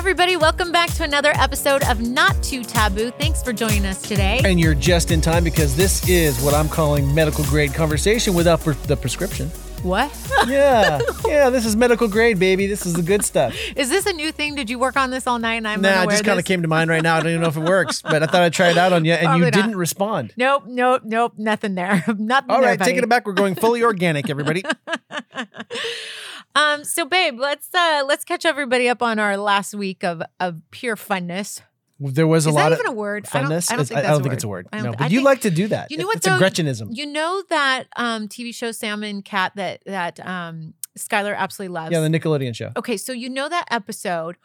everybody. Welcome back to another episode of Not Too Taboo. Thanks for joining us today. And you're just in time because this is what I'm calling medical grade conversation without pre- the prescription. What? Yeah, yeah, this is medical grade, baby. This is the good stuff. Is this a new thing? Did you work on this all night and I'm Nah, it just kind of came to mind right now. I don't even know if it works, but I thought I'd try it out on you, and Probably you not. didn't respond. Nope, nope, nope. Nothing there. nothing All there, right, taking it back. We're going fully organic, everybody. Um, so babe, let's uh let's catch everybody up on our last week of of pure funness. There was a lot. Is lot that of even a word? I don't, funness. I don't think, I don't think it's a word. No, but I you think- like to do that. You know what? It's though? a Gretchenism. You know that um TV show Sam and Cat that that um Skylar absolutely loves. yeah, the Nickelodeon show. Okay, so you know that episode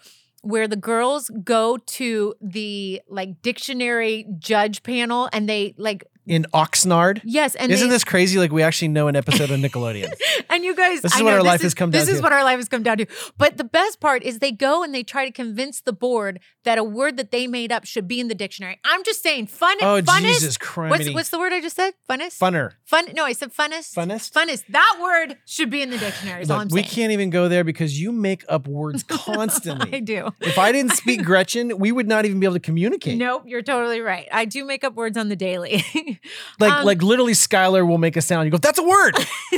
where the girls go to the like dictionary judge panel and they like In Oxnard. yes and Isn't they, this crazy? Like we actually know an episode of Nickelodeon. and you guys This is I what know our life has come down This is to. what our life has come down to. But the best part is they go and they try to convince the board that a word that they made up should be in the dictionary. I'm just saying fun oh funnest. Jesus What's, Christ! what's the word I just said? Funnest? Funner. Fun no, I said funnest. Funnest? Funnest. That word should be in the dictionary. Is all I'm Look, we saying. can't even go there because you make up words constantly. I do. If I didn't speak Gretchen, we would not even be able to communicate. Nope, you're totally right. I do make up words on the daily. Like Um, like literally Skylar will make a sound. You go, that's a word.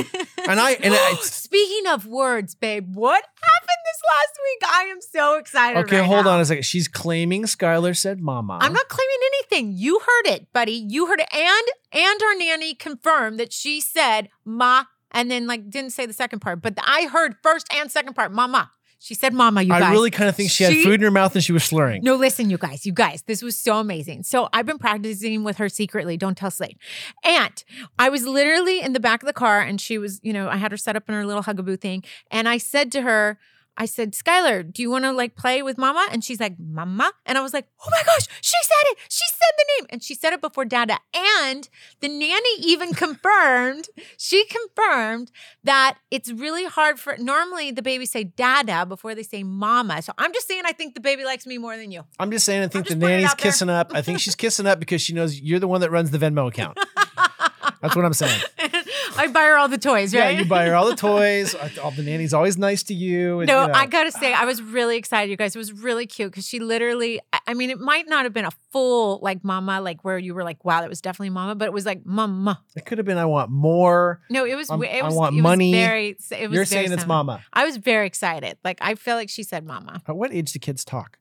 and I and I Speaking of words, babe, what happened this last week? I am so excited. Okay, right hold now. on a second. She's claiming Skylar said mama. I'm not claiming anything. You heard it, buddy. You heard it. And and our nanny confirmed that she said ma and then like didn't say the second part, but I heard first and second part, mama. She said mama, you I guys. really kind of think she had food in her mouth and she was slurring. No, listen, you guys, you guys, this was so amazing. So I've been practicing with her secretly. Don't tell Slade. And I was literally in the back of the car and she was, you know, I had her set up in her little Bugaboo thing. And I said to her, I said, Skylar, do you want to like play with mama? And she's like, Mama. And I was like, Oh my gosh, she said it. She said the name. And she said it before Dada. And the nanny even confirmed, she confirmed that it's really hard for normally the babies say Dada before they say Mama. So I'm just saying, I think the baby likes me more than you. I'm just saying I think the just putting it nanny's kissing up. I think she's kissing up because she knows you're the one that runs the Venmo account. That's what I'm saying. I buy her all the toys, right? Yeah, you buy her all the toys. All the nanny's always nice to you. and, No, you know. I gotta say, I was really excited, you guys. It was really cute because she literally, I- I mean, it might not have been a full like mama, like where you were like, wow, that was definitely mama, but it was like mama. It could have been I want more. No, it was, I'm- it I want it was money. very, it was You're saying it's mama. I was very excited. Like, I feel like she said mama. At what age do kids talk?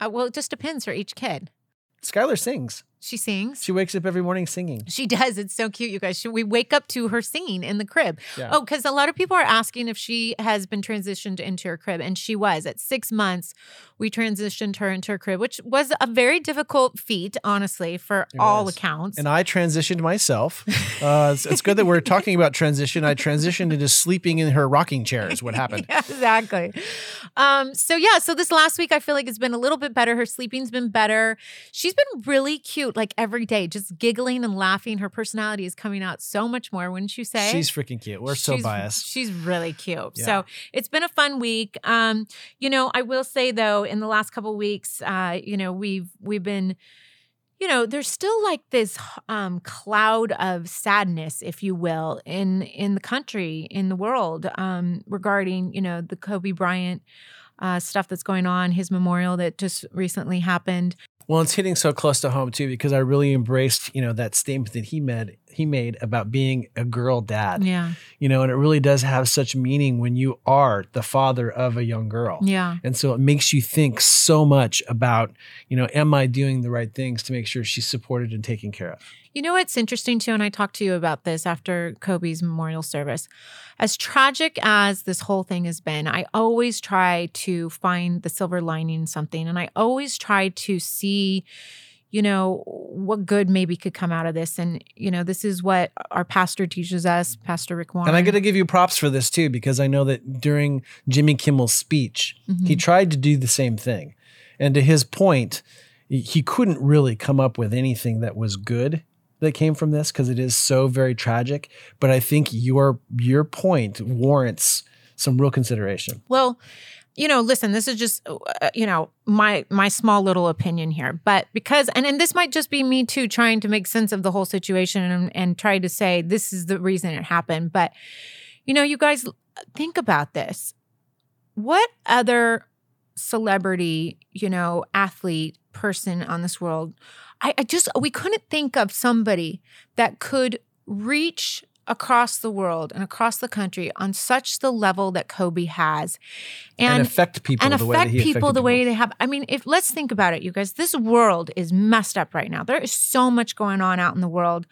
Uh, well, it just depends for each kid. Skylar sings. She sings. She wakes up every morning singing. She does. It's so cute, you guys. She, we wake up to her singing in the crib. Yeah. Oh, because a lot of people are asking if she has been transitioned into her crib, and she was. At six months, we transitioned her into her crib, which was a very difficult feat, honestly, for It all was. accounts. And I transitioned myself. Uh, it's, it's good that we're talking about transition. I transitioned into sleeping in her rocking chair, is what happened. Yeah, exactly. Um, so yeah, so this last week I feel like it's been a little bit better. Her sleeping's been better. She's been really cute, like every day, just giggling and laughing. Her personality is coming out so much more, wouldn't you say? She's freaking cute. We're so biased. She's really cute. Yeah. So it's been a fun week. Um, you know, I will say though, in the last couple weeks, uh, you know, we've we've been, you know, there's still like this um cloud of sadness, if you will, in in the country, in the world, um, regarding, you know, the Kobe Bryant uh, stuff that's going on, his memorial that just recently happened. Well, it's hitting so close to home too because I really embraced, you know, that statement that he made he made about being a girl dad. Yeah. You know, and it really does have such meaning when you are the father of a young girl. Yeah. And so it makes you think so much about, you know, am I doing the right things to make sure she's supported and taken care of? You know what's interesting too, and I talked to you about this after Kobe's memorial service. As tragic as this whole thing has been, I always try to find the silver lining in something, and I always try to see, you know, what good maybe could come out of this. And you know, this is what our pastor teaches us, Pastor Rick Warren. And I got to give you props for this too, because I know that during Jimmy Kimmel's speech, he mm-hmm. tried to do the same thing. And to his point, he couldn't really come up with anything that was good that came from this because it is so very tragic. But I think your your point warrants some real consideration. Well, you know, listen, this is just uh, you know my my small little opinion here, but because and and this might just be me too trying to make sense of the whole situation and, and try to say this is the reason it happened. But you know, you guys think about this. What other celebrity, you know, athlete person on this world. I, I just we couldn't think of somebody that could reach across the world and across the country on such the level that Kobe has, and, affect people and the affect people the way they have. I mean, if let's think about it, you guys. This world is messed up right now. There is so much going on out in the world.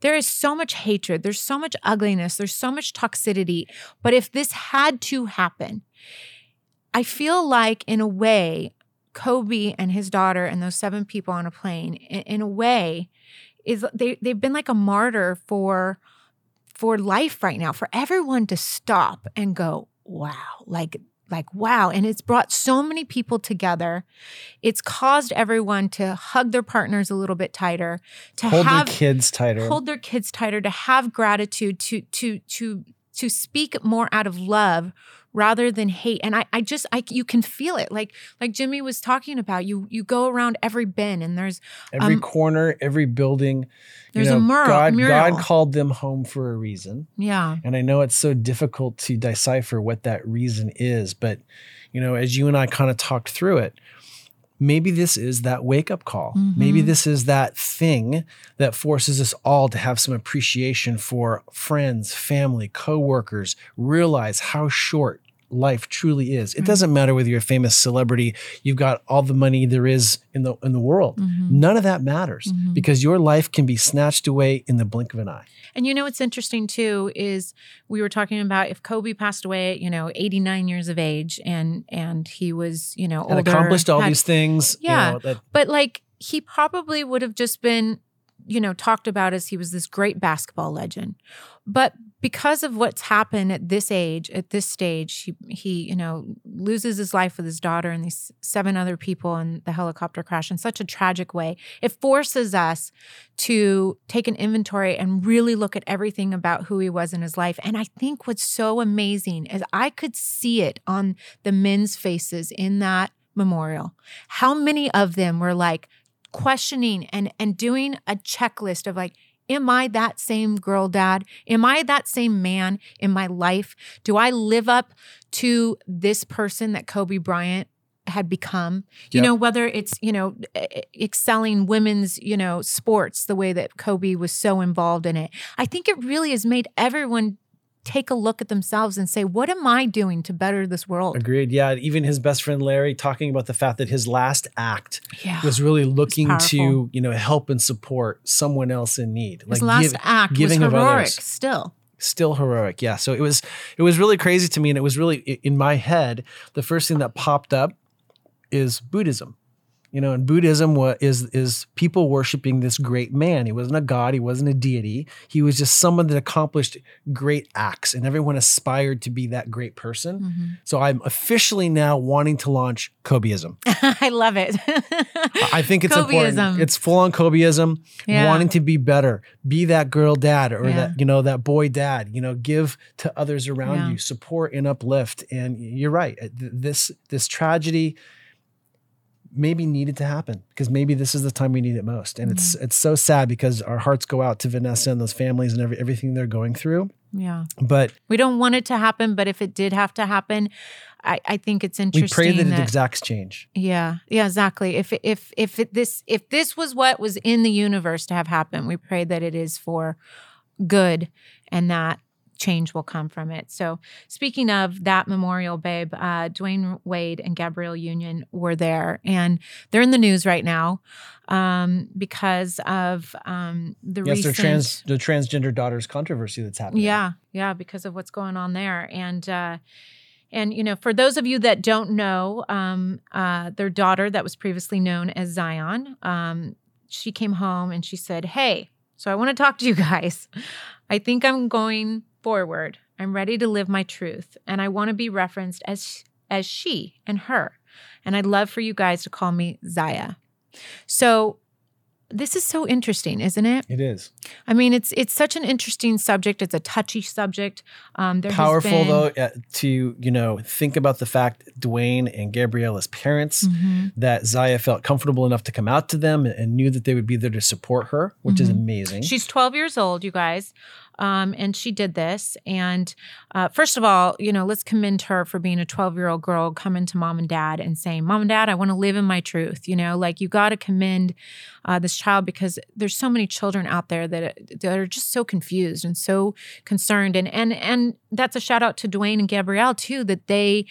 There is so much hatred. There's so much ugliness. There's so much toxicity. But if this had to happen, I feel like, in a way, Kobe and his daughter and those seven people on a plane, in, in a way, is they they've been like a martyr for for life right now, for everyone to stop and go, wow, like like wow and it's brought so many people together it's caused everyone to hug their partners a little bit tighter to hold have their kids tighter. hold their kids tighter to have gratitude to to to to speak more out of love rather than hate and i i just i you can feel it like like jimmy was talking about you you go around every bin and there's every um, corner, every building. There's you know, a mural- God, mural. God called them home for a reason. yeah And I know it's so difficult to decipher what that reason is, but you know, as you and I kind of talked through it, maybe this is that wake up call. Maybe Mhm. this is that thing that forces us all to have some appreciation for friends, family, coworkers, realize how short life truly is. It Right. doesn't matter whether you're a famous celebrity, you've got all the money there is in the in the world. Mhm. None of that matters Mhm. because your life can be snatched away in the blink of an eye. And you know what's interesting too is we were talking about if Kobe passed away at you know 89 years of age and and he was you know And older, accomplished all had- these things. you Yeah. know, that but like he probably would have just been you know talked about as he was this great basketball legend. But because of what's happened at this age at this stage he he you know loses his life with his daughter and these seven other people in the helicopter crash in such a tragic way. It forces us to take an inventory and really look at everything about who he was in his life. And i think what's so amazing is i could see it on the men's faces in that memorial. How many of them were like questioning and and doing a checklist of like am i that same girl dad? Am i that same man in my life? Do i live up to this person that kobe bryant had become? You know whether it's you know excelling women's you know sports the way that kobe was so involved in it. I think it really has made everyone take a look at themselves and say what am i doing to better this world agreed. Yeah. Even his best friend Larry talking about the fact that his last act yeah was really looking to, you know, help and support someone else in need. his last give- act was giving of heroic still still heroic. Yeah. So it was it was really crazy to me. And it was really in my head, the first thing that popped up is Buddhism. You know, and Buddhism wa- is is people worshiping this great man. He wasn't a god, he wasn't a deity. He was just someone that accomplished great acts, and everyone aspired to be that great person. Mm-hmm. So I'm officially now wanting to launch Kobeism. I love it. I think it's important. It's full on Kobeism, Yeah. wanting to be better, be that girl dad or Yeah. that you know that boy dad. You know, give to others around Yeah. you, support and uplift. And you're right. uh, This this tragedy maybe needed to happen because maybe this is the time we need it most. And it's mm-hmm. it's so sad because our hearts go out to Vanessa and those families and every, everything they're going through. yeah. But We don't want it to happen, but if it did have to happen, I, I think it's interesting. we pray that it exacts change. Yeah, yeah, exactly. If if if it, this if this was what was in the universe to have happen, we pray that it is for good and that change will come from it. So, speaking of that memorial, babe, uh, Dwyane Wade and Gabrielle Union were there, and they're in the news right now um, because of um, the Yes, their recent trans the transgender daughter's controversy that's happening. yeah, yeah, because of what's going on there, and uh, and you know, for those of you that don't know, um, uh, their daughter that was previously known as Zion, um, she came home and she said, "Hey, so I want to talk to you guys. I think I'm going forward. I'm ready to live my truth, and I want to be referenced as as she and her, and I'd love for you guys to call me Zaya." So. This is so interesting, isn't it? It is. I mean, it's it's such an interesting subject. It's a touchy subject. Um, powerful been- though uh, to you know think about the fact Dwyane and Gabrielle as parents Mhm. that Zaya felt comfortable enough to come out to them and, and knew that they would be there to support her, which is Mhm. amazing. She's 12 years old, you guys. Um, and she did this. And uh, first of all, you know, let's commend her for being a 12 year old girl coming to mom and dad and saying, Mom and dad, I want to live in my truth. You know, like you got to commend uh, this child because there's so many children out there that, that are just so confused and so concerned. And, and, and that's a shout out to Dwyane and Gabrielle too, that they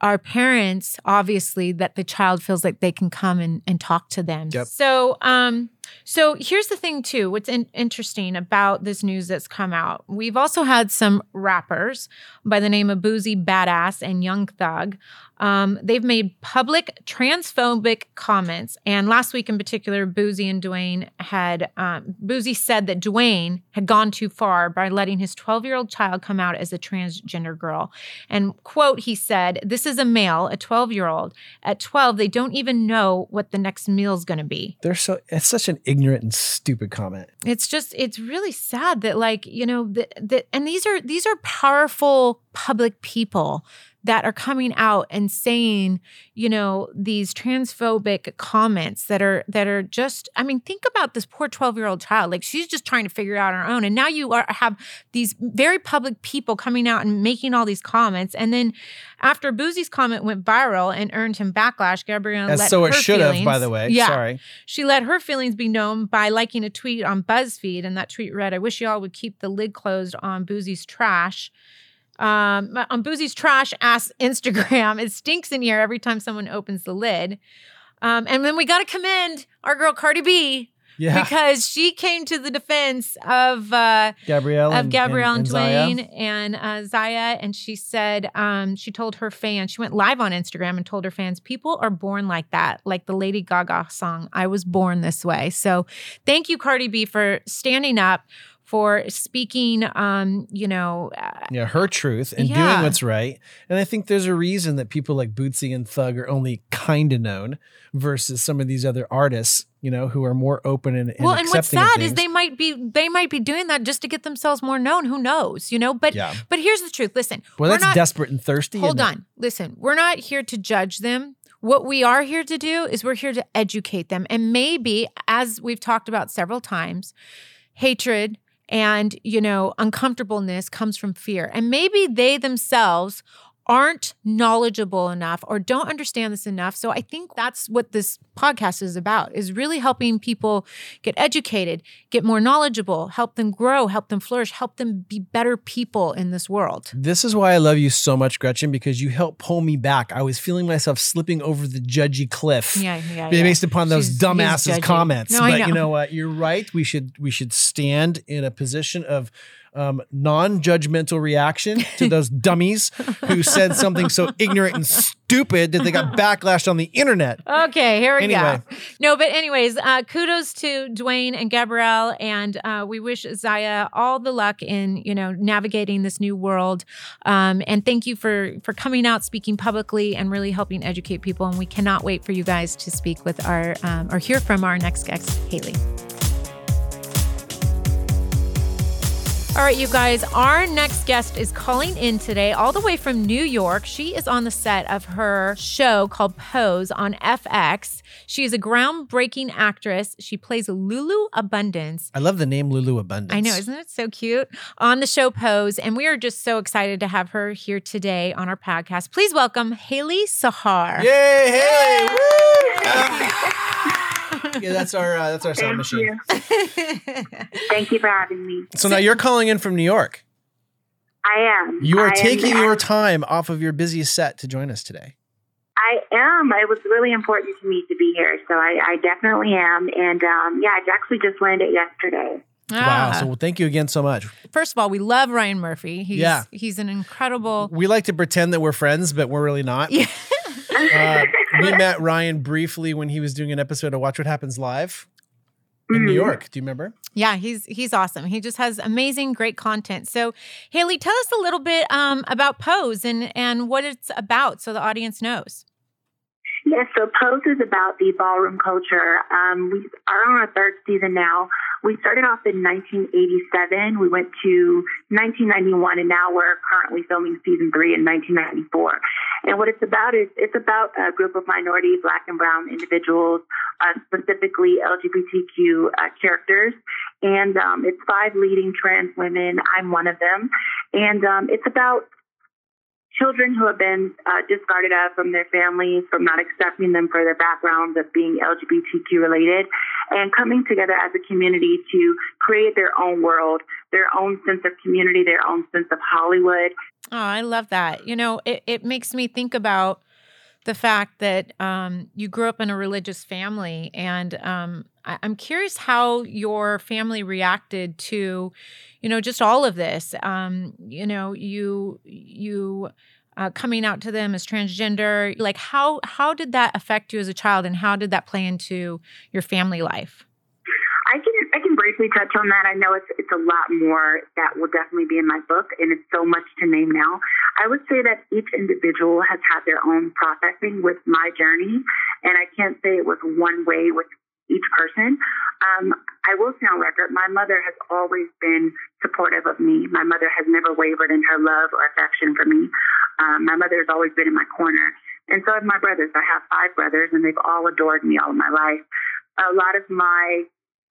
our parents obviously that the child feels like they can come and, and talk to them Yep. so um so here's the thing too what's in- interesting about this news that's come out. We've also had some rappers by the name of boosie badazz and young thug. Um, they've made public transphobic comments and last week in particular boosie and dwyane had um, boosie said that dwyane had gone too far by letting his 12 year old child come out as a transgender girl. And quote he said this is a male a 12 year old at 12 they don't even know what the next meal's going to be. They're so it's such an ignorant and stupid comment. it's just it's really sad that like you know that that and these are these are powerful public people that are coming out and saying you know these transphobic comments that are that are just i mean think about this poor 12 year old child like she's just trying to figure it out on her own and now you are have these very public people coming out and making all these comments and then after boosie's comment went viral and earned him backlash gabrielle As let so it her should have, by the way. yeah Sorry. she let her feelings be known by liking a tweet on BuzzFeed, and that tweet read, "I wish y'all would keep the lid closed on Boosie's trash." Um, on Boosie's trash ass Instagram, it stinks in here every time someone opens the lid. Um, and then we got to commend our girl Cardi B Yeah. because she came to the defense of uh, Gabrielle of and, Gabrielle and, and. Dwyane and uh, Zaya, and she said um, she told her fans she went live on Instagram and told her fans people are born like that, like the Lady Gaga song "I Was Born This Way." So, thank you, Cardi B, for standing up. For speaking, um, you know, uh, Yeah, her truth and Yeah. doing what's right. And I think there's a reason that people like Bootsy and Thug are only kind of known versus some of these other artists, you know, who are more open and, and well, and what's sad is they might be they might be doing that just to get themselves more known. Who knows, you know? But Yeah. but here's the truth. Listen, Well, we're that's not, desperate and thirsty. Hold isn't it? on. Listen, we're not here to judge them. What we are here to do is we're here to educate them. And maybe, as we've talked about several times, hatred and, you know, uncomfortableness comes from fear. And maybe they themselves aren't knowledgeable enough or don't understand this enough. So I think that's what this podcast is about is really helping people get educated, get more knowledgeable, help them grow, help them flourish, help them be better people in this world. This is why I love you so much, Gretchen, because you helped pull me back. I was feeling myself slipping over the judgy cliff. Yeah, yeah, yeah. Based upon those She's- dumbasses comments, No, I but know. you know what? You're right. We should we should stand in a position of um, non-judgmental reaction to those dummies who said something so ignorant and stupid that they got backlashed on the internet. Okay, here we Anyway. go. No, but anyways, uh, kudos to Dwyane and Gabrielle, and uh, we wish Zaya all the luck in you know navigating this new world. Um, and thank you for for coming out, speaking publicly, and really helping educate people. And we cannot wait for you guys to speak with our um, or hear from our next guest, Hailie. All right, you guys, our next guest is calling in today all the way from New York. She is on the set of her show called Pose on FX. She is a groundbreaking actress. She plays Lulu Abundance. I love the name Lulu Abundance. I know, isn't it so cute? On the show Pose. And we are just so excited to have her here today on our podcast. Please welcome Hailie Sahar. Yay, Hailie! Woo! yeah, that's our uh, that's our sound Thank machine. you. Thank you for having me. So now you're calling in from New York. I am. You are I am- taking your time off of your busiest set to join us today. I am. It was really important to me to be here, so I, I definitely am. And um, yeah, I actually just landed yesterday. Wow. Ah. So thank you again so much. First of all, we love Ryan Murphy. He's, Yeah. he's an incredible. We like to pretend that we're friends, but we're really not. Yeah. Uh, we met Ryan briefly when he was doing an episode of Watch What Happens Live in New Mhm. York. Do you remember? Yeah, he's he's awesome. He just has amazing, great content. So, Hailie, tell us a little bit um, about Pose and and what it's about, so the audience knows. Yes, so Pose is about the ballroom culture. Um, we are on our third season now. We started off in 1987. We went to 1991, and now we're currently filming season three in 1994. And what it's about is it's about a group of minority, black and brown individuals, uh, specifically LGBTQ uh, characters. and um, it's five leading trans women. I'm one of them, and um, it's about children who have been uh, discarded out from their families, from not accepting them for their backgrounds of being LGBTQ related, and coming together as a community to create their own world, their own sense of community, their own sense of Hollywood. Oh, I love that. You know, it, it makes me think about the fact that um, you grew up in a religious family, and um, I, am curious how your family reacted to, you know, just all of this. Um, you know, you you uh, coming out to them as transgender. Like, how how did that affect you as a child, and how did that play into your family life? Briefly touch on that. I know it's it's a lot more that will definitely be in my book, and it's so much to name now. I would say that each individual has had their own processing with my journey, and I can't say it was one way with each person. Um, I will say on record, my mother has always been supportive of me. My mother has never wavered in her love or affection for me. Um, my mother has always been in my corner. And so have my brothers. I have five brothers, and they've all adored me all of my life. A lot of my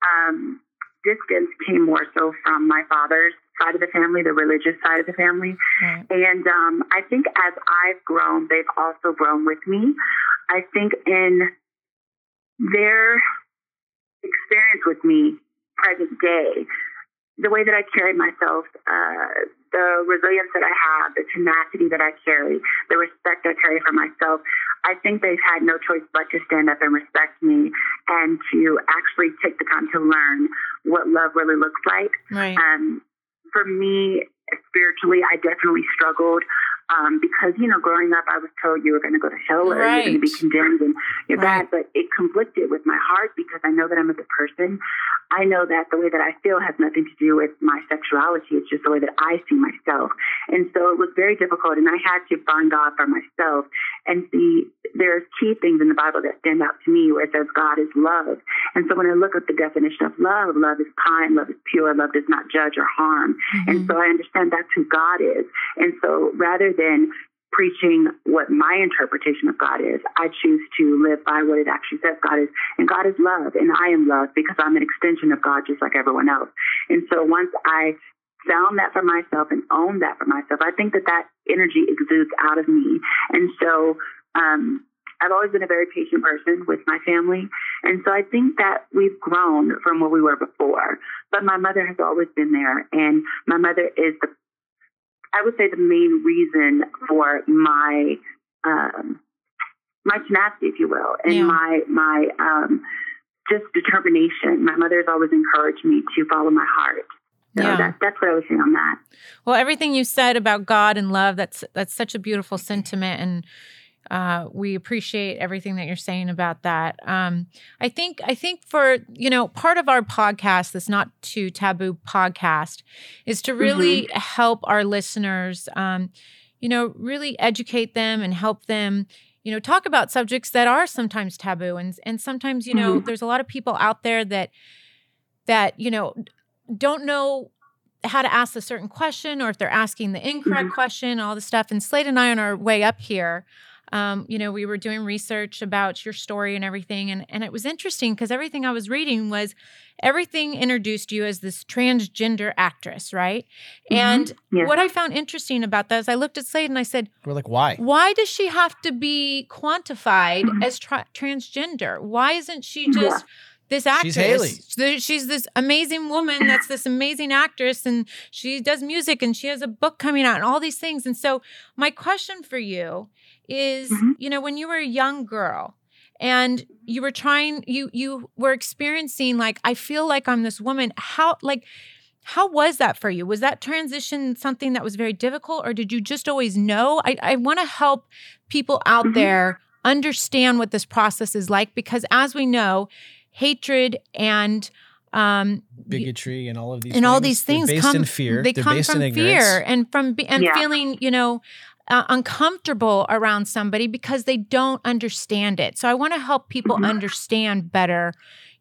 um, distance came more so from my father's side of the family, the religious side of the family. Right. And um, I think as I've grown, they've also grown with me. I think in their experience with me, present day, the way that I carry myself, uh, the resilience that I have, the tenacity that I carry, the respect I carry for myself, I think they've had no choice but to stand up and respect me and to actually take the time to learn what love really looks like. Right. Um, for me, spiritually, I definitely struggled um, because you know, growing up, I was told you were going to go to hell or right. you're going to be condemned and you're right. bad. But it conflicted with my heart because I know that I'm a good person. I know that the way that I feel has nothing to do with my sexuality. It's just the way that I see myself. And so it was very difficult. And I had to find God for myself and see there's key things in the Bible that stand out to me where it says God is love. And so when I look at the definition of love, love is kind, love is pure, love does not judge or harm. Mm-hmm. And so I understand that's who God is. And so rather than preaching what my interpretation of God is. I choose to live by what it actually says God is. And God is love, and I am love because I'm an extension of God just like everyone else. And so once I found that for myself and owned that for myself, I think that that energy exudes out of me. And so, um, I've always been a very patient person with my family. And so I think that we've grown from where we were before. But my mother has always been there. And my mother is the I would say the main reason for my um, my tenacity, if you will, and yeah. my my um, just determination. My mother has always encouraged me to follow my heart. So yeah. That, that's what I was saying on that. Well, everything you said about God and love, that's that's such a beautiful sentiment. And uh, we appreciate everything that you're saying about that. Um, I think I think for you know part of our podcast, this not too taboo podcast, is to really mm-hmm. help our listeners. Um, you know, really educate them and help them. You know, talk about subjects that are sometimes taboo, and and sometimes you know, mm-hmm. there's a lot of people out there that that you know don't know how to ask a certain question or if they're asking the incorrect mm-hmm. question, all the stuff. And Slade and I on our way up here um, you know, we were doing research about your story and everything. And, and it was interesting because everything I was reading was everything introduced you as this transgender actress, right? Mm-hmm. And yeah. what I found interesting about that is I looked at Slade and I said, We're like, why? Why does she have to be quantified mm-hmm. as tra- transgender? Why isn't she just. Yeah this actress. She's Hailie. She's this amazing woman that's this amazing actress, and she does music and she has a book coming out and all these things. And so, my question for you is mm-hmm. you know when you were a young girl and you were trying you you were experiencing like i feel like i'm this woman how like how was that for you was that transition something that was very difficult or did you just always know i, I want to help people out mm-hmm. there understand what this process is like because as we know hatred and um, bigotry and all of these and things, all these things based come in fear they They're come from fear and from and yeah. feeling you know uh, uncomfortable around somebody because they don't understand it. So I want to help people mm-hmm. understand better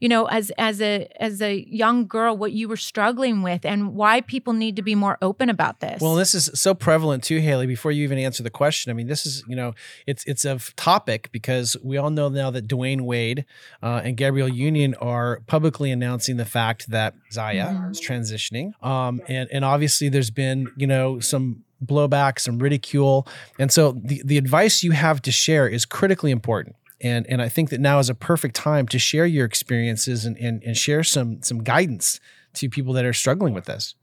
you know as as a as a young girl what you were struggling with and why people need to be more open about this well this is so prevalent too hailie before you even answer the question i mean this is you know it's it's a topic because we all know now that Dwyane wade uh, and gabrielle union are publicly announcing the fact that zaya mm-hmm. is transitioning um, and and obviously there's been you know some blowback some ridicule and so the, the advice you have to share is critically important and and I think that now is a perfect time to share your experiences and and, and share some some guidance to people that are struggling with this.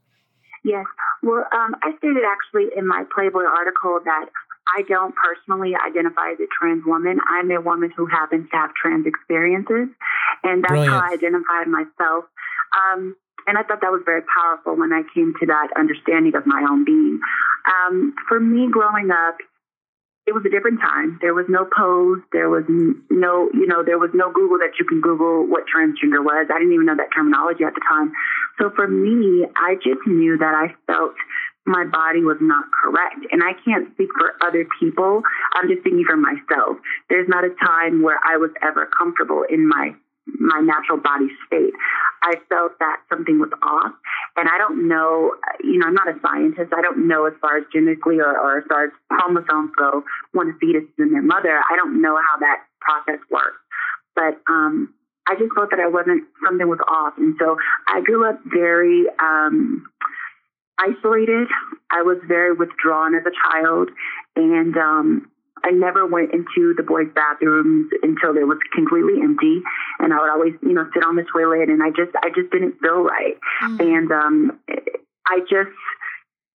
Yes. Well, um, I stated actually in my Playboy article that I don't personally identify as a trans woman. I'm a woman who happens to have trans experiences, and that's Brilliant. how I identified myself. Um, and I thought that was very powerful when I came to that understanding of my own being. Um, for me, growing up, it was a different time. There was no pose. There was no, you know, there was no Google that you can Google what transgender was. I didn't even know that terminology at the time. So for me, I just knew that I felt my body was not correct. And I can't speak for other people. I'm just speaking for myself. There's not a time where I was ever comfortable in my my natural body state. I felt that something was off. And I don't know, you know, I'm not a scientist. I don't know as far as genetically or, or as far as chromosomes go when a fetus is in their mother. I don't know how that process works. But um, I just felt that I wasn't, something was off. And so I grew up very um, isolated. I was very withdrawn as a child. And um, I never went into the boys' bathrooms until it was completely empty, and I would always, you know, sit on the toilet, and I just, I just didn't feel right, mm-hmm. and um, I just,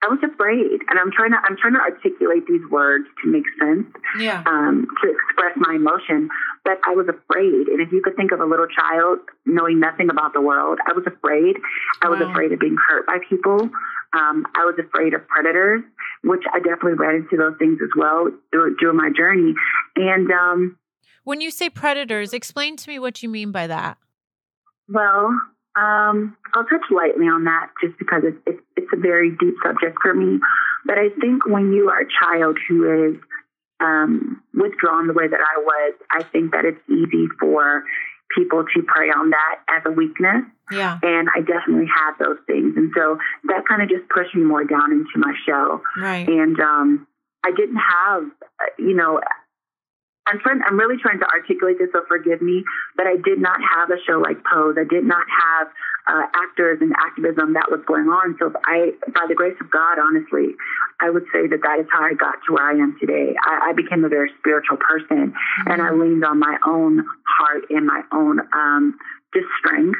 I was afraid, and I'm trying to, I'm trying to articulate these words to make sense, yeah, um, to express my emotion, but I was afraid, and if you could think of a little child knowing nothing about the world, I was afraid. I was afraid of being hurt by people. Um, I was afraid of predators, which I definitely ran into those things as well through, during my journey. And um, when you say predators, explain to me what you mean by that. Well, um, I'll touch lightly on that just because it's, it's, it's a very deep subject for me. But I think when you are a child who is um, withdrawn the way that I was, I think that it's easy for people to prey on that as a weakness. Yeah. And I definitely had those things. And so that kind of just pushed me more down into my show. Right. And um, I didn't have, uh, you know, I'm trying, I'm really trying to articulate this, so forgive me, but I did not have a show like Pose. I did not have uh, actors and activism that was going on. So I, by the grace of God, honestly, I would say that that is how I got to where I am today. I, I became a very spiritual person, mm-hmm. and I leaned on my own heart and my own um, just strength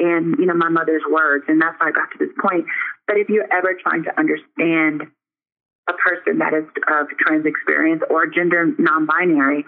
and you know my mother's words, and that's how I got to this point. But if you're ever trying to understand a person that is of trans experience or gender non-binary,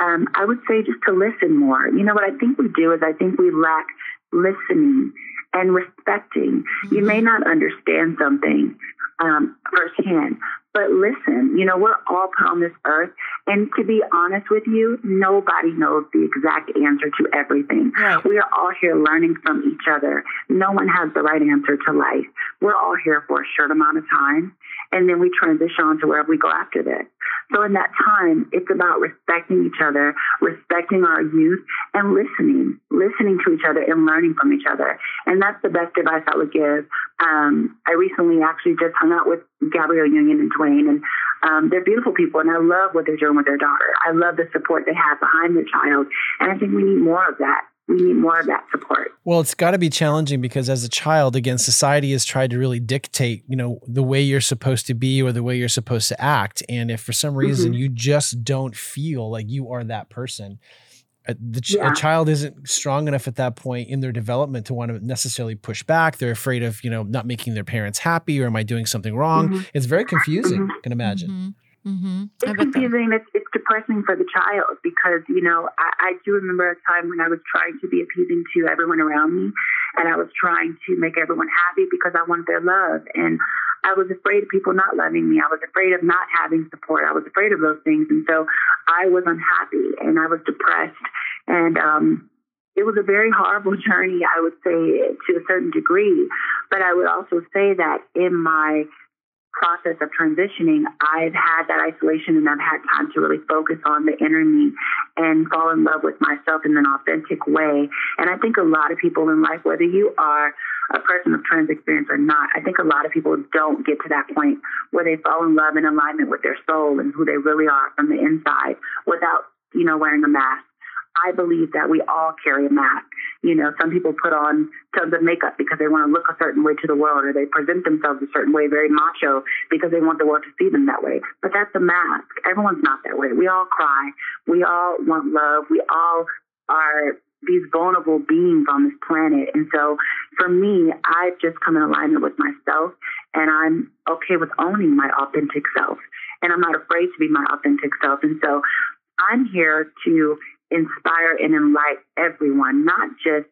um, I would say just to listen more. You know what I think we do is I think we lack listening and respecting. Mm-hmm. You may not understand something um, firsthand, but listen. You know, we're all put on this earth, and to be honest with you, nobody knows the exact answer to everything. Right. We are all here learning from each other. No one has the right answer to life. We're all here for a short amount of time, and then we transition on to where we go after this. So in that time, it's about respecting each other, respecting our youth, and listening, listening to each other and learning from each other. And that's the best advice I would give. Um, I recently actually just hung out with Gabrielle Union and Dwyane, and um, they're beautiful people, and I love what they're doing with their daughter. I love the support they have behind their child, and I think we need more of that we need more of that support. Well, it's got to be challenging because as a child, again, society has tried to really dictate, you know, the way you're supposed to be or the way you're supposed to act. And if for some reason mm-hmm. you just don't feel like you are that person, uh, the ch- yeah. a child isn't strong enough at that point in their development to want to necessarily push back. They're afraid of, you know, not making their parents happy or am I doing something wrong? Mm-hmm. It's very confusing, mm-hmm. I can imagine. Mm-hmm. It's confusing. It's, it's depressing for the child because, you know, I, I do remember a time when I was trying to be appeasing to everyone around me and I was trying to make everyone happy because I wanted their love. And I was afraid of people not loving me. I was afraid of not having support. I was afraid of those things. And so I was unhappy and I was depressed. And, um, it was a very horrible journey, I would say, to a certain degree. But I would also say that in my process of transitioning, I've had that isolation and I've had time to really focus on the inner me and fall in love with myself in an authentic way. And I think a lot of people in life, whether you are a person of trans experience or not, I think a lot of people don't get to that point where they fall in love in alignment with their soul and who they really are from the inside without, you know, wearing a mask. I believe that we all carry a mask. You know, some people put on tons of makeup because they want to look a certain way to the world or they present themselves a certain way, very macho, because they want the world to see them that way. But that's a mask. Everyone's not that way. We all cry. We all want love. We all are these vulnerable beings on this planet. And so for me, I've just come in alignment with myself and I'm okay with owning my authentic self. And I'm not afraid to be my authentic self. And so I'm here to inspire and enlighten everyone, not just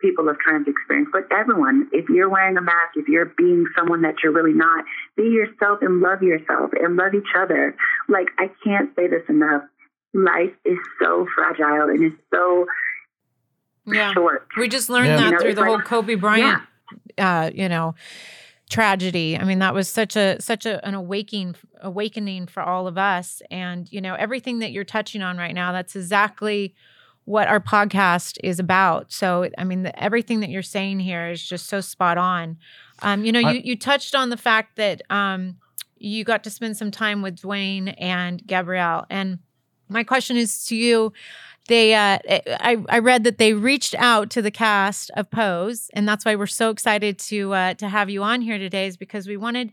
people of trans experience, but everyone. If you're wearing a mask, if you're being someone that you're really not, be yourself and love yourself and love each other. Like, I can't say this enough. Life is so fragile and it's so yeah. short. We just learned Yeah. that You know, through it's the whole Kobe Bryant, uh, you know, tragedy. I mean, that was such a such a, an awakening awakening for all of us. And you know, everything that you're touching on right now, that's exactly what our podcast is about. So, I mean, the, everything that you're saying here is just so spot on. Um, you know, I- you you touched on the fact that um, you got to spend some time with Dwyane and Gabrielle, and my question is to you they uh I, I read that they reached out to the cast of pose and that's why we're so excited to uh to have you on here today is because we wanted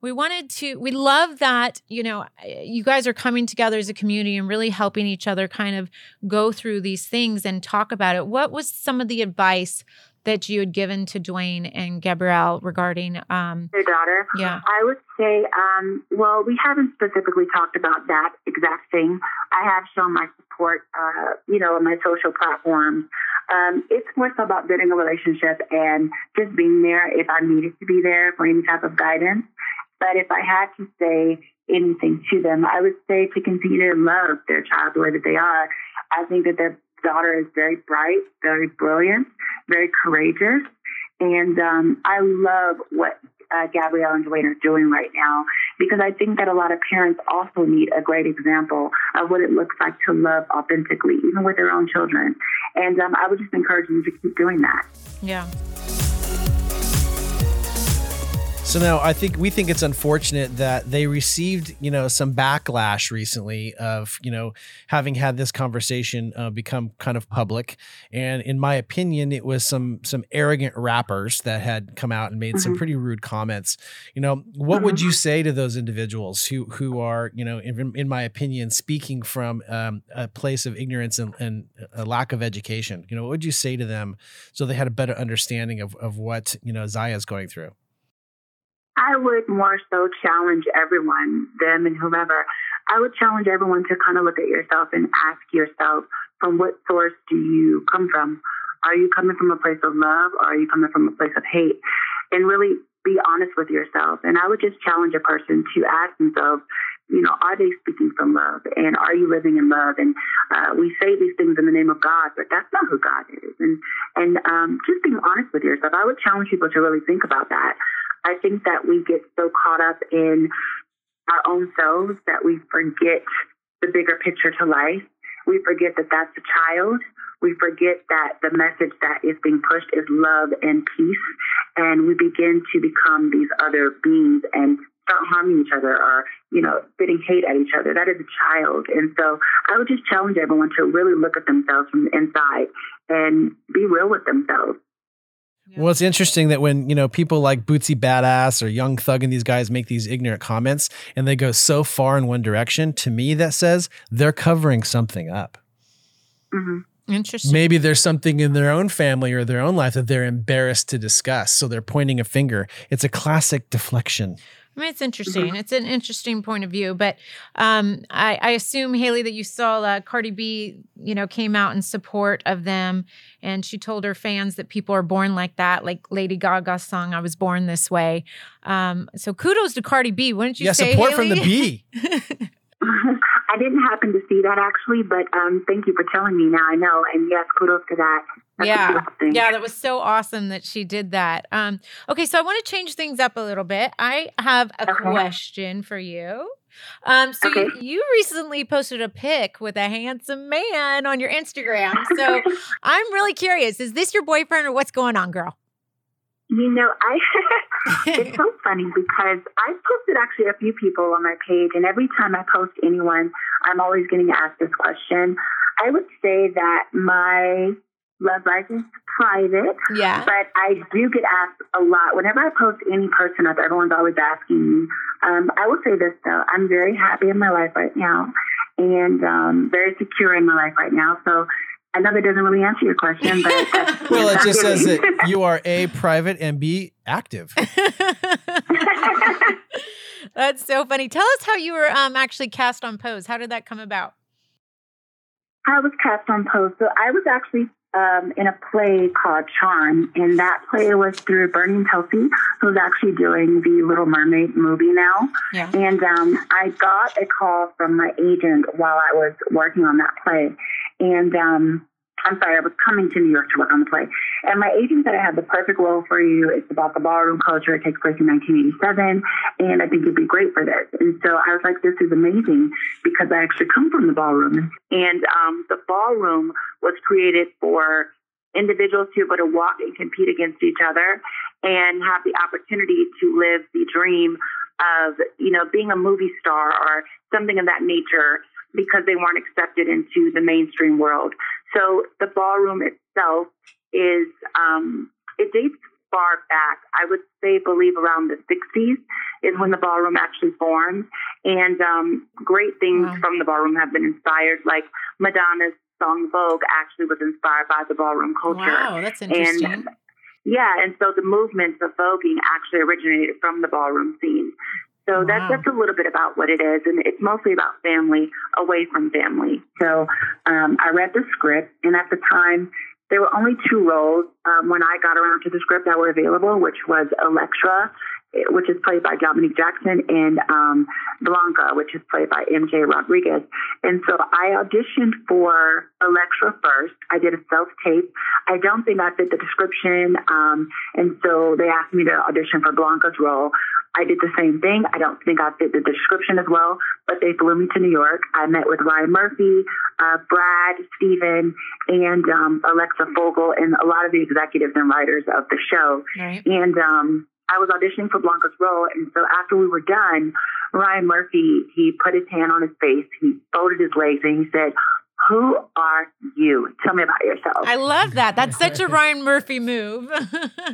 we wanted to we love that you know you guys are coming together as a community and really helping each other kind of go through these things and talk about it. What was some of the advice that you had given to Dwyane and Gabrielle regarding um Their daughter. yeah I would say, um, well, we haven't specifically talked about that exact thing. I have shown my support, uh, you know, on my social platforms. Um, it's more so about building a relationship and just being there if I needed to be there for any type of guidance. But if I had to say anything to them, I would say to continue to love their child the way that they are. I think that their daughter is very bright, very brilliant, very courageous. And um, I love what uh, Gabrielle and Dwyane are doing right now because I think that a lot of parents also need a great example of what it looks like to love authentically, even with their own children. And um, I would just encourage them to keep doing that. yeah So now I think we think it's unfortunate that they received, you know, some backlash recently of, you know, having had this conversation uh, become kind of public. And in my opinion, it was some some arrogant rappers that had come out and made some Mhm. pretty rude comments. You know, what would you say to those individuals who who are, you know, in, in my opinion, speaking from um, a place of ignorance and, and a lack of education? You know, what would you say to them so they had a better understanding of of what you know Zaya's going through? I would more so challenge everyone, them and whomever. I would challenge everyone to kind of look at yourself and ask yourself, from what source do you come from? Are you coming from a place of love or are you coming from a place of hate? And really be honest with yourself. And I would just challenge a person to ask themselves, you know, are they speaking from love? And are you living in love? And uh, we say these things in the name of God, but that's not who God is. And and um, just being honest with yourself, I would challenge people to really think about that. I think that we get so caught up in our own selves that we forget the bigger picture to life. We forget that that's a child. We forget that the message that is being pushed is love and peace. And we begin to become these other beings and start harming each other or, you know, spitting hate at each other. That is a child. And so I would just challenge everyone to really look at themselves from the inside and be real with themselves. Well, it's interesting that when you know people like Bootsy Badass or Young Thug and these guys make these ignorant comments and they go so far in one direction, to me that says they're covering something up. hmm interesting Maybe there's something in their own family or their own life that they're embarrassed to discuss, so they're pointing a finger. It's a classic deflection. I mean, it's interesting. It's an interesting point of view, but um, I, I assume Haley that you saw uh, Cardi B, you know, came out in support of them, and she told her fans that people are born like that, like Lady Gaga's song "I Was Born This Way." Um, so kudos to Cardi B, wouldn't you yeah, say? support from the B. I didn't happen to see that actually, but um, thank you for telling me. Now I know, and yes, kudos to that. Yeah. Yeah, that was so awesome that she did that. Um, okay, so I want to change things up a little bit. I have a Okay. question for you. Um, so Okay. you, you recently posted a pic with a handsome man on your Instagram. So I'm really curious. Is this your boyfriend or what's going on, girl? You know, I it's so funny because I posted actually a few people on my page, and every time I post anyone, I'm always getting asked this question. I would say that my love life is private, yeah. but I do get asked a lot. Whenever I post any person up, everyone's always asking me. Um, I will say this though, I'm very happy in my life right now, and um, very secure in my life right now. So. I know that doesn't really answer your question, but that's, Well, it that's just says that you are A, private, and B, active. That's so funny. Tell us how you were um, actually cast on Pose. How did that come about? I was cast on Pose. So I was actually um, in a play called Charm, and that play was through Bernie Kelsey, who's actually doing the Little Mermaid movie now. Yeah. And um, I got a call from my agent while I was working on that play. And um, I'm sorry, I was coming to New York to work on the play. And my agent said I had the perfect role for you. It's about the ballroom culture. It takes place in 1987. And I think you'd be great for this. And so I was like, this is amazing because I actually come from the ballroom. And um, the ballroom was created for individuals to be able to walk and compete against each other and have the opportunity to live the dream of, you know, being a movie star or something of that nature because they weren't accepted into the mainstream world. So the ballroom itself is, um, it dates far back. I would say, believe around the 60s is when the ballroom actually formed. And um, great things Wow. from the ballroom have been inspired, like Madonna's song Vogue actually was inspired by the ballroom culture. Wow, that's interesting. And yeah, and so the movement of voguing actually originated from the ballroom scene. So Wow. that's that's a little bit about what it is, and it's mostly about family away from family. So um, I read the script, and at the time there were only two roles um, when I got around to the script that were available, which was Electra, which is played by Dominique Jackson, and um, Blanca, which is played by MJ Rodriguez. And so I auditioned for Electra first. I did a self tape. I don't think I fit the description, um, and so they asked me to audition for Blanca's role. I did the same thing. I don't think I fit the description as well, but they flew me to New York. I met with Ryan Murphy, uh, Brad, Steven, and um, Alexa Fogel, and a lot of the executives and writers of the show. right. And um, I was auditioning for Blanca's role. And so after we were done, Ryan Murphy, he put his hand on his face, he folded his legs, and he said, Who are you? Tell me about yourself. I love that. That's such a Ryan Murphy move.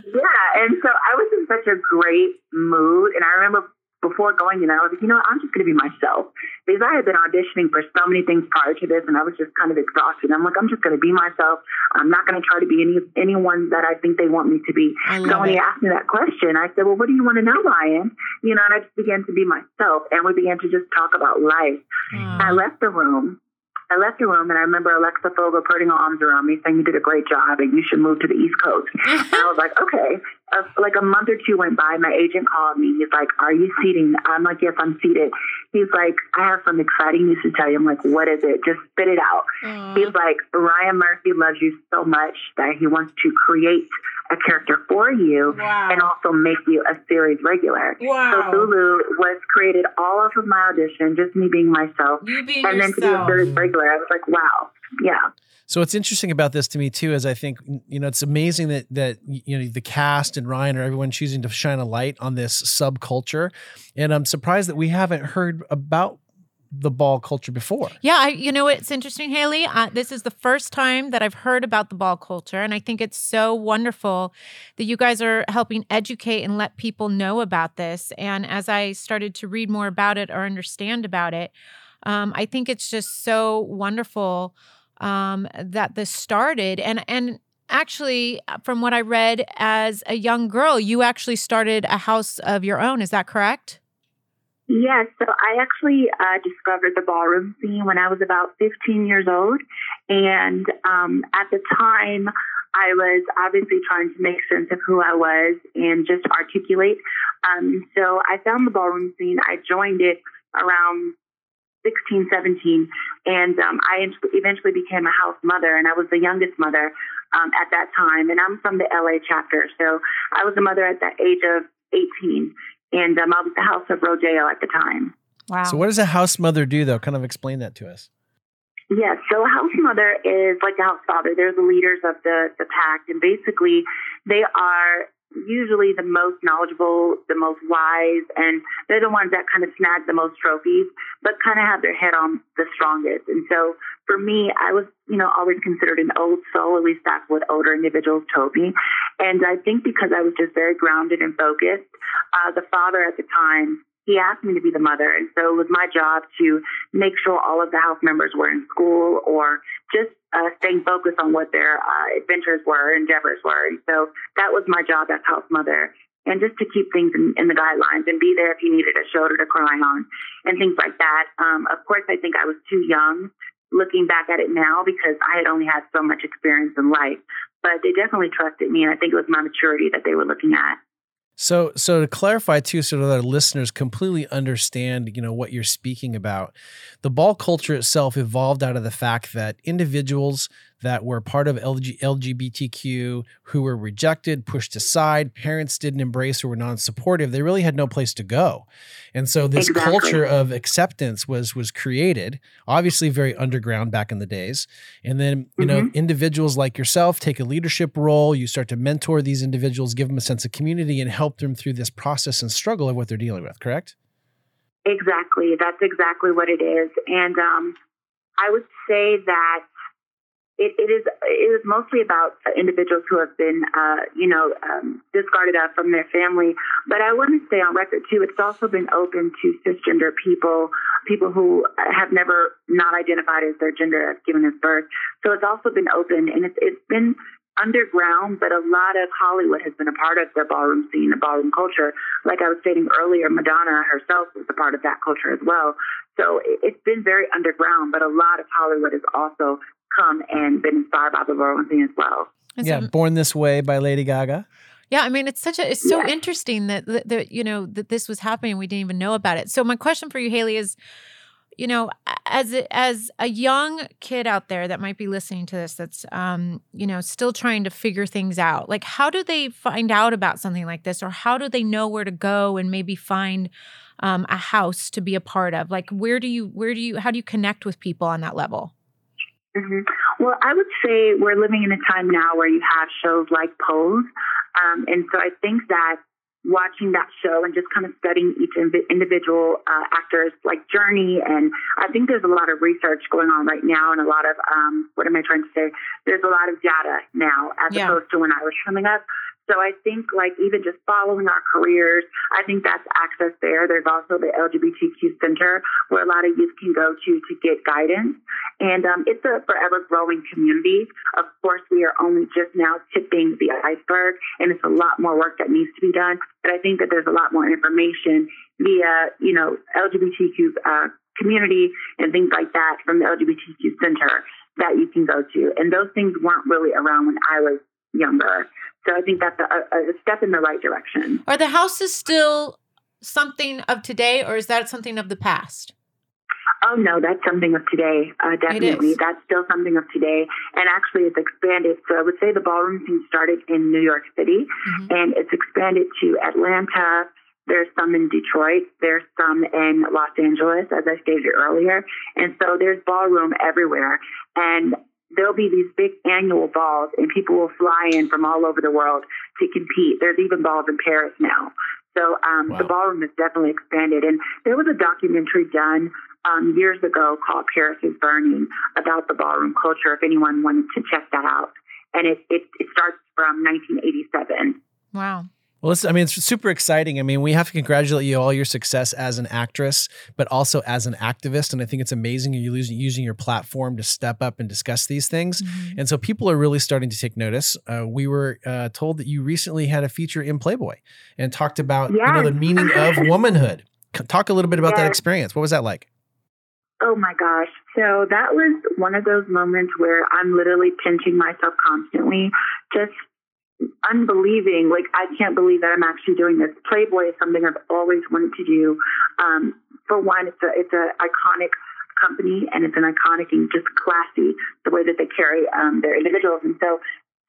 Yeah, and so I was in such a great mood, and I remember before going in, I was like, you know, what, I'm just going to be myself because I had been auditioning for so many things prior to this, and I was just kind of exhausted. I'm like, I'm just going to be myself. I'm not going to try to be any anyone that I think they want me to be. So when he asked me that question, I said, well, what do you want to know, Ryan? You know, and I just began to be myself, and we began to just talk about life. I left the room. I left the room and I remember Alexa Fogel putting her arms around me saying, You did a great job and you should move to the East Coast. And I was like, Okay. Uh, like a month or two went by. My agent called me. He's like, Are you seating? I'm like, Yes, I'm seated. He's like, I have some exciting news to tell you. I'm like, What is it? Just spit it out. He's like, Ryan Murphy loves you so much that he wants to create a character for you Wow. and also make you a series regular. Wow. So Lulu was created all off of my audition, just me being myself You being and then to be a yourself. series regular, I was like, wow, yeah. So what's interesting about this to me too is I think you know it's amazing that that you know the cast and Ryan or everyone choosing to shine a light on this subculture, and I'm surprised that we haven't heard about the ball culture before. Yeah, I, you know it's interesting, Hailie? Uh, this is the first time that I've heard about the ball culture, and I think it's so wonderful that you guys are helping educate and let people know about this. And as I started to read more about it or understand about it, um, I think it's just so wonderful um, that this started. And and actually, uh, from what I read as a young girl, you actually started a house of your own. Is that correct? Yes, so I actually uh, discovered the ballroom scene when I was about 15 years old. And um, at the time, I was obviously trying to make sense of who I was and just articulate. Um, so I found the ballroom scene. I joined it around 16, 17, and um, I eventually became a house mother, and I was the youngest mother um, at that time. And I'm from the LA chapter. So I was a mother at the age of 18. And um, I was the house of Rodeo at the time. Wow. So what does a house mother do though? Kind of explain that to us. Yes, so a house mother is like a house father. They're the leaders of the, the pack, and basically they are usually the most knowledgeable, the most wise, and they're the ones that kind of snag the most trophies, but kind of have their head on the strongest. And so for me, I was, you know, always considered an old soul. At least that's what older individuals told me. And I think because I was just very grounded and focused, uh, the father at the time he asked me to be the mother. And so it was my job to make sure all of the house members were in school or just uh, staying focused on what their uh, adventures were, endeavors were. And so that was my job as house mother. And just to keep things in, in the guidelines and be there if you needed a shoulder to cry on and things like that. Um, of course, I think I was too young looking back at it now because I had only had so much experience in life. But they definitely trusted me, and I think it was my maturity that they were looking at. So, so to clarify too, so that our listeners completely understand, you know, what you're speaking about, the ball culture itself evolved out of the fact that individuals that were part of LG, LGBTQ who were rejected, pushed aside, parents didn't embrace or were non-supportive, they really had no place to go. And so this Exactly. culture of acceptance was was created, obviously very underground back in the days. And then, you know, individuals like yourself take a leadership role, you start to mentor these individuals, give them a sense of community and help them through this process and struggle of what they're dealing with, correct? Exactly. That's exactly what it is. And um, I would say that it, it is it is mostly about individuals who have been, uh, you know, um, discarded up from their family. But I want to say on record too, it's also been open to cisgender people, people who have never not identified as their gender as given as birth. So it's also been open, and it's it's been underground, but a lot of Hollywood has been a part of the ballroom scene, the ballroom culture. Like I was stating earlier, Madonna herself was a part of that culture as well. So it- it's been very underground, but a lot of Hollywood is also come and been inspired by the ballroom scene as well. It's yeah, a- Born This Way by Lady Gaga. Yeah, I mean, it's such a it's so Yeah. interesting that, that that you know that this was happening. We didn't even know about it. So my question for you, Hailie, is, you know, as a, as a young kid out there that might be listening to this, that's um, you know, still trying to figure things out. Like, how do they find out about something like this, or how do they know where to go and maybe find um, a house to be a part of? Like, where do you where do you how do you connect with people on that level? Hmm Well, I would say we're living in a time now where you have shows like Pose. Um, and so I think that watching that show and just kind of studying each individual uh, actor's like journey, and I think there's a lot of research going on right now, and a lot of um, what am I trying to say? There's a lot of data now as Yeah. opposed to when I was coming up. So I think like even just following our careers, I think that's access there. There's also the LGBTQ Center where a lot of youth can go to to get guidance. And um, it's a forever growing community. Of course, we are only just now tipping the iceberg, and it's a lot more work that needs to be done. But I think that there's a lot more information via, you know, LGBTQ uh, community and things like that from the LGBTQ Center that you can go to. And those things weren't really around when I was younger. So I think that's a, a step in the right direction. Are the houses still something of today, or is that something of the past? Oh no, that's something of today. Uh, definitely, that's still something of today, and actually, it's expanded. So I would say the ballroom scene started in New York City, Mhm. and it's expanded to Atlanta. There's some in Detroit. There's some in Los Angeles, as I stated earlier, and so there's ballroom everywhere. And there'll be these big annual balls, and people will fly in from all over the world to compete. There's even balls in Paris now. So um, Wow. the ballroom has definitely expanded. And there was a documentary done um, years ago called Paris is Burning about the ballroom culture, if anyone wanted to check that out. And it, it, it starts from 1987. Wow. Well, it's, I mean, it's super exciting. I mean, we have to congratulate you all your success as an actress, but also as an activist. And I think it's amazing you're using, your platform to step up and discuss these things. Mhm. And so people are really starting to take notice. Uh, we were uh, told that you recently had a feature in Playboy and talked about you know the meaning of womanhood. Talk a little bit about that experience. What was that like? Oh my gosh. So that was one of those moments where I'm literally pinching myself constantly, just unbelieving. Like, I can't believe that I'm actually doing this. Playboy is something I've always wanted to do. Um, for one, it's a, it's an iconic company and it's an iconic and just classy the way that they carry um, their individuals. And so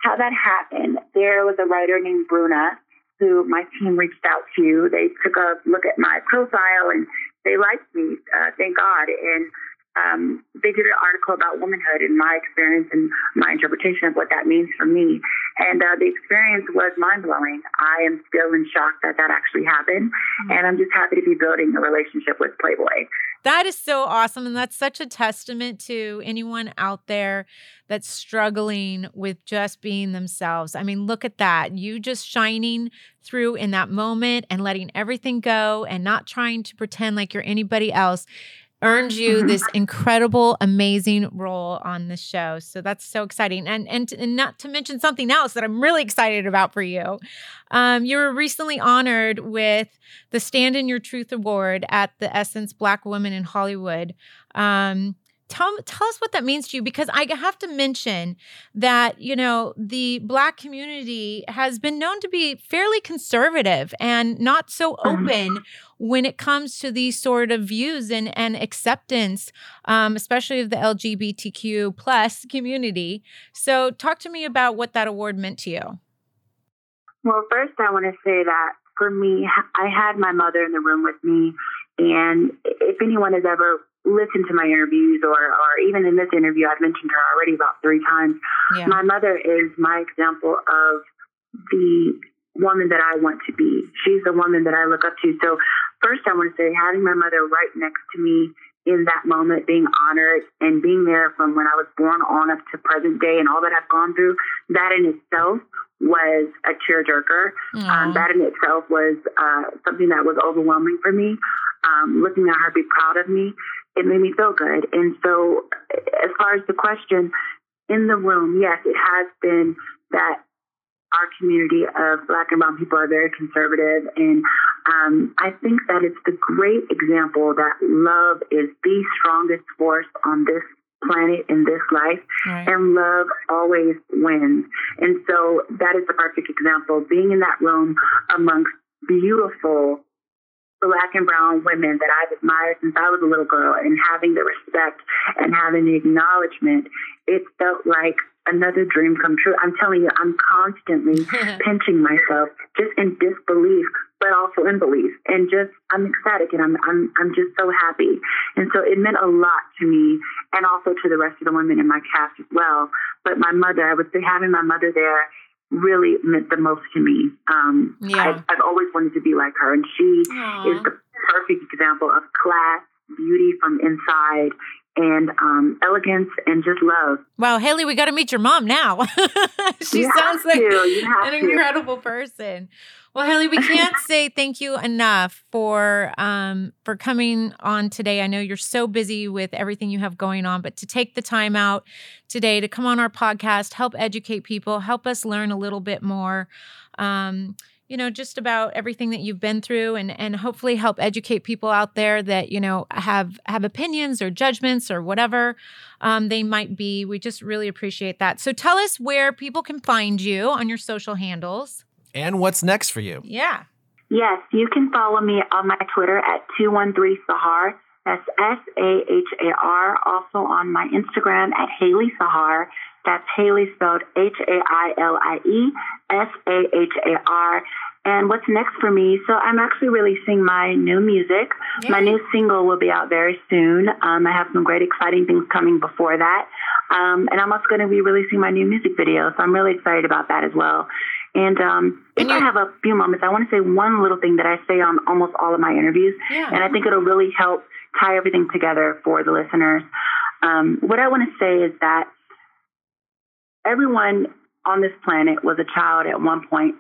how that happened, there was a writer named Bruna who my team reached out to. They took a look at my profile and they liked me, uh, thank God. And um, they did an article about womanhood and my experience and my interpretation of what that means for me. And uh, the experience was mind blowing. I am still in shock that that actually happened. Mm-hmm. And I'm just happy to be building a relationship with Playboy. That is so awesome. And that's such a testament to anyone out there that's struggling with just being themselves. I mean, look at that. You just shining through in that moment and letting everything go and not trying to pretend like you're anybody else earned you mm-hmm. this incredible amazing role on the show. So that's so exciting. And and, and not to mention something else that i'm really excited about for you. Um, you were recently honored with the stand in your truth award at the essence black Women in hollywood. Um, tell tell us what that means to you because I have to mention that you know the black community has been known to be fairly conservative and not so mm-hmm. open when it comes to these sort of views and and acceptance, um, especially of the LGBTQ plus community. So, talk to me about what that award meant to you. Well, first, I want to say that for me, I had my mother in the room with me. And if anyone has ever listened to my interviews or, or even in this interview, I've mentioned her already about three times. Yeah. My mother is my example of the woman that I want to be. She's the woman that I look up to. So first I want to say having my mother right next to me in that moment, being honored and being there from when I was born on up to present day and all that I've gone through, that in itself was a tearjerker. Um, that in itself was uh, something that was overwhelming for me. Um, looking at her be proud of me, it made me feel good. And so, as far as the question in the room, yes, it has been that our community of black and brown people are very conservative. And um, I think that it's the great example that love is the strongest force on this planet in this life right. and love always wins. And so that is the perfect example. Being in that room amongst beautiful black and brown women that I've admired since I was a little girl and having the respect and having the acknowledgement, it felt like another dream come true. I'm telling you, I'm constantly pinching myself just in disbelief, but also in belief. And just I'm ecstatic and I'm I'm I'm just so happy. And so it meant a lot to me and also to the rest of the women in my cast as well. But my mother, I would say having my mother there really meant the most to me. Um, yeah. I've, I've, always wanted to be like her, and she Aww. is the perfect example of class, beauty from inside, and um, elegance and just love. Wow, Hailie, we got to meet your mom now. she you sounds like an incredible person. Well, Hailie, we can't say thank you enough for um, for coming on today. I know you're so busy with everything you have going on, but to take the time out today to come on our podcast, help educate people, help us learn a little bit more. Um, you know just about everything that you've been through and and hopefully help educate people out there that you know have have opinions or judgments or whatever um, they might be we just really appreciate that so tell us where people can find you on your social handles and what's next for you. Yeah. Yes, you can follow me on my Twitter at 213 Sahar. That's S A H A R. Also on my Instagram at Hailie Sahar. That's Hailie spelled H A I L I E S A H A R. And what's next for me? So I'm actually releasing my new music. Yay. My new single will be out very soon. Um, I have some great, exciting things coming before that. Um, and I'm also going to be releasing my new music video. So I'm really excited about that as well. And um, if I have a few moments, I want to say one little thing that I say on almost all of my interviews, yeah. and I think it'll really help tie everything together for the listeners. Um, what I want to say is that everyone on this planet was a child at one point,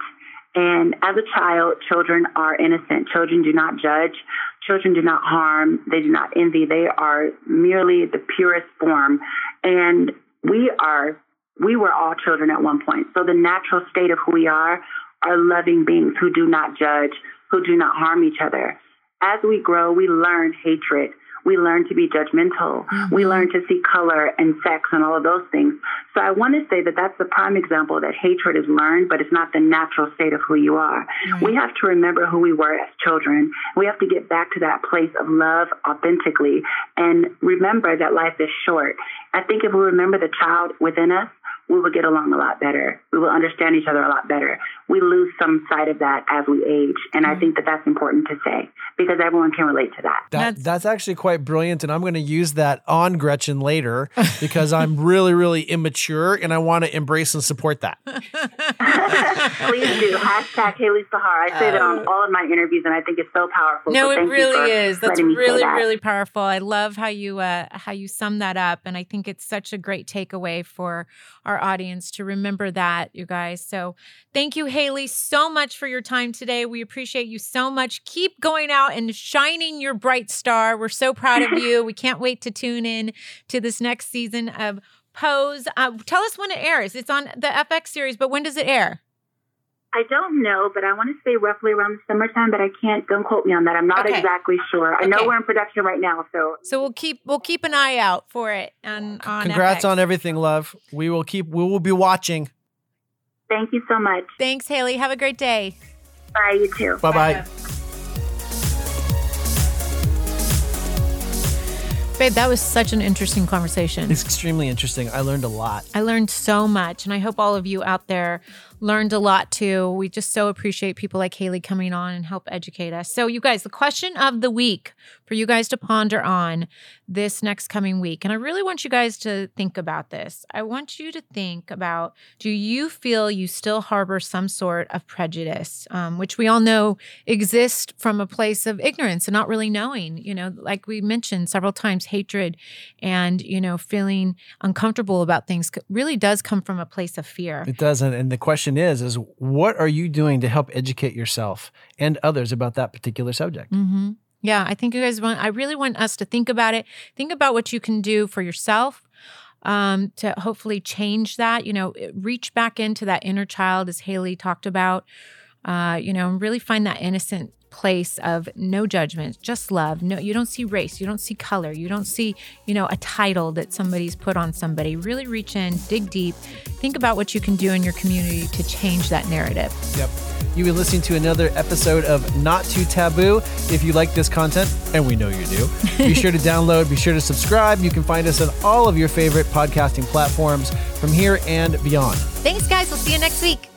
and as a child, children are innocent. Children do not judge. Children do not harm. They do not envy. They are merely the purest form, and we are we were all children at one point. So the natural state of who we are are loving beings who do not judge, who do not harm each other. As we grow, we learn hatred we learn to be judgmental. Mm-hmm. We learn to see color and sex and all of those things. So I want to say that that's the prime example that hatred is learned, but it's not the natural state of who you are. Mm-hmm. We have to remember who we were as children. We have to get back to that place of love authentically and remember that life is short. I think if we remember the child within us, we will get along a lot better. We will understand each other a lot better. We lose some sight of that as we age. And I think that that's important to say because everyone can relate to that. that that's, that's actually quite brilliant. And I'm going to use that on Gretchen later because I'm really, really immature and I want to embrace and support that. Please do. Hashtag Hailie Sahar. I say that on uh, all of my interviews and I think it's so powerful. No, so it really is. That's really, that. really powerful. I love how you, uh, how you sum that up. And I think it's such a great takeaway for our audience to remember that, you guys. So thank you, Hailie, so much for your time today. We appreciate you so much. Keep going out and shining your bright star. We're so proud of you. we can't wait to tune in to this next season of Pose. Uh, tell us when it airs. It's on the FX series, but when does it air? I don't know, but I want to say roughly around the summertime, but I can't. Don't quote me on that. I'm not okay. exactly sure. I okay. know we're in production right now, so so we'll keep we'll keep an eye out for it. On, on congrats FX. on everything, love. We will keep. We will be watching. Thank you so much. Thanks, Hailie. Have a great day. Bye. You too. Bye bye. Babe, that was such an interesting conversation. It's extremely interesting. I learned a lot. I learned so much, and I hope all of you out there learned a lot too. We just so appreciate people like Hailie coming on and help educate us. So, you guys, the question of the week for you guys to ponder on this next coming week, and I really want you guys to think about this. I want you to think about do you feel you still harbor some sort of prejudice, um, which we all know exists from a place of ignorance and not really knowing, you know, like we mentioned several times, hatred and, you know, feeling uncomfortable about things really does come from a place of fear. It doesn't. And the question question is, is what are you doing to help educate yourself and others about that particular subject? Mm-hmm. Yeah, I think you guys want, I really want us to think about it. Think about what you can do for yourself um, to hopefully change that. You know, reach back into that inner child, as Hailie talked about, uh, you know, and really find that innocent place of no judgment, just love. No, you don't see race, you don't see color, you don't see, you know, a title that somebody's put on somebody. Really reach in, dig deep, think about what you can do in your community to change that narrative. Yep. You've been listening to another episode of Not Too Taboo. If you like this content, and we know you do, be sure to download, be sure to subscribe. You can find us on all of your favorite podcasting platforms from here and beyond. Thanks, guys. We'll see you next week.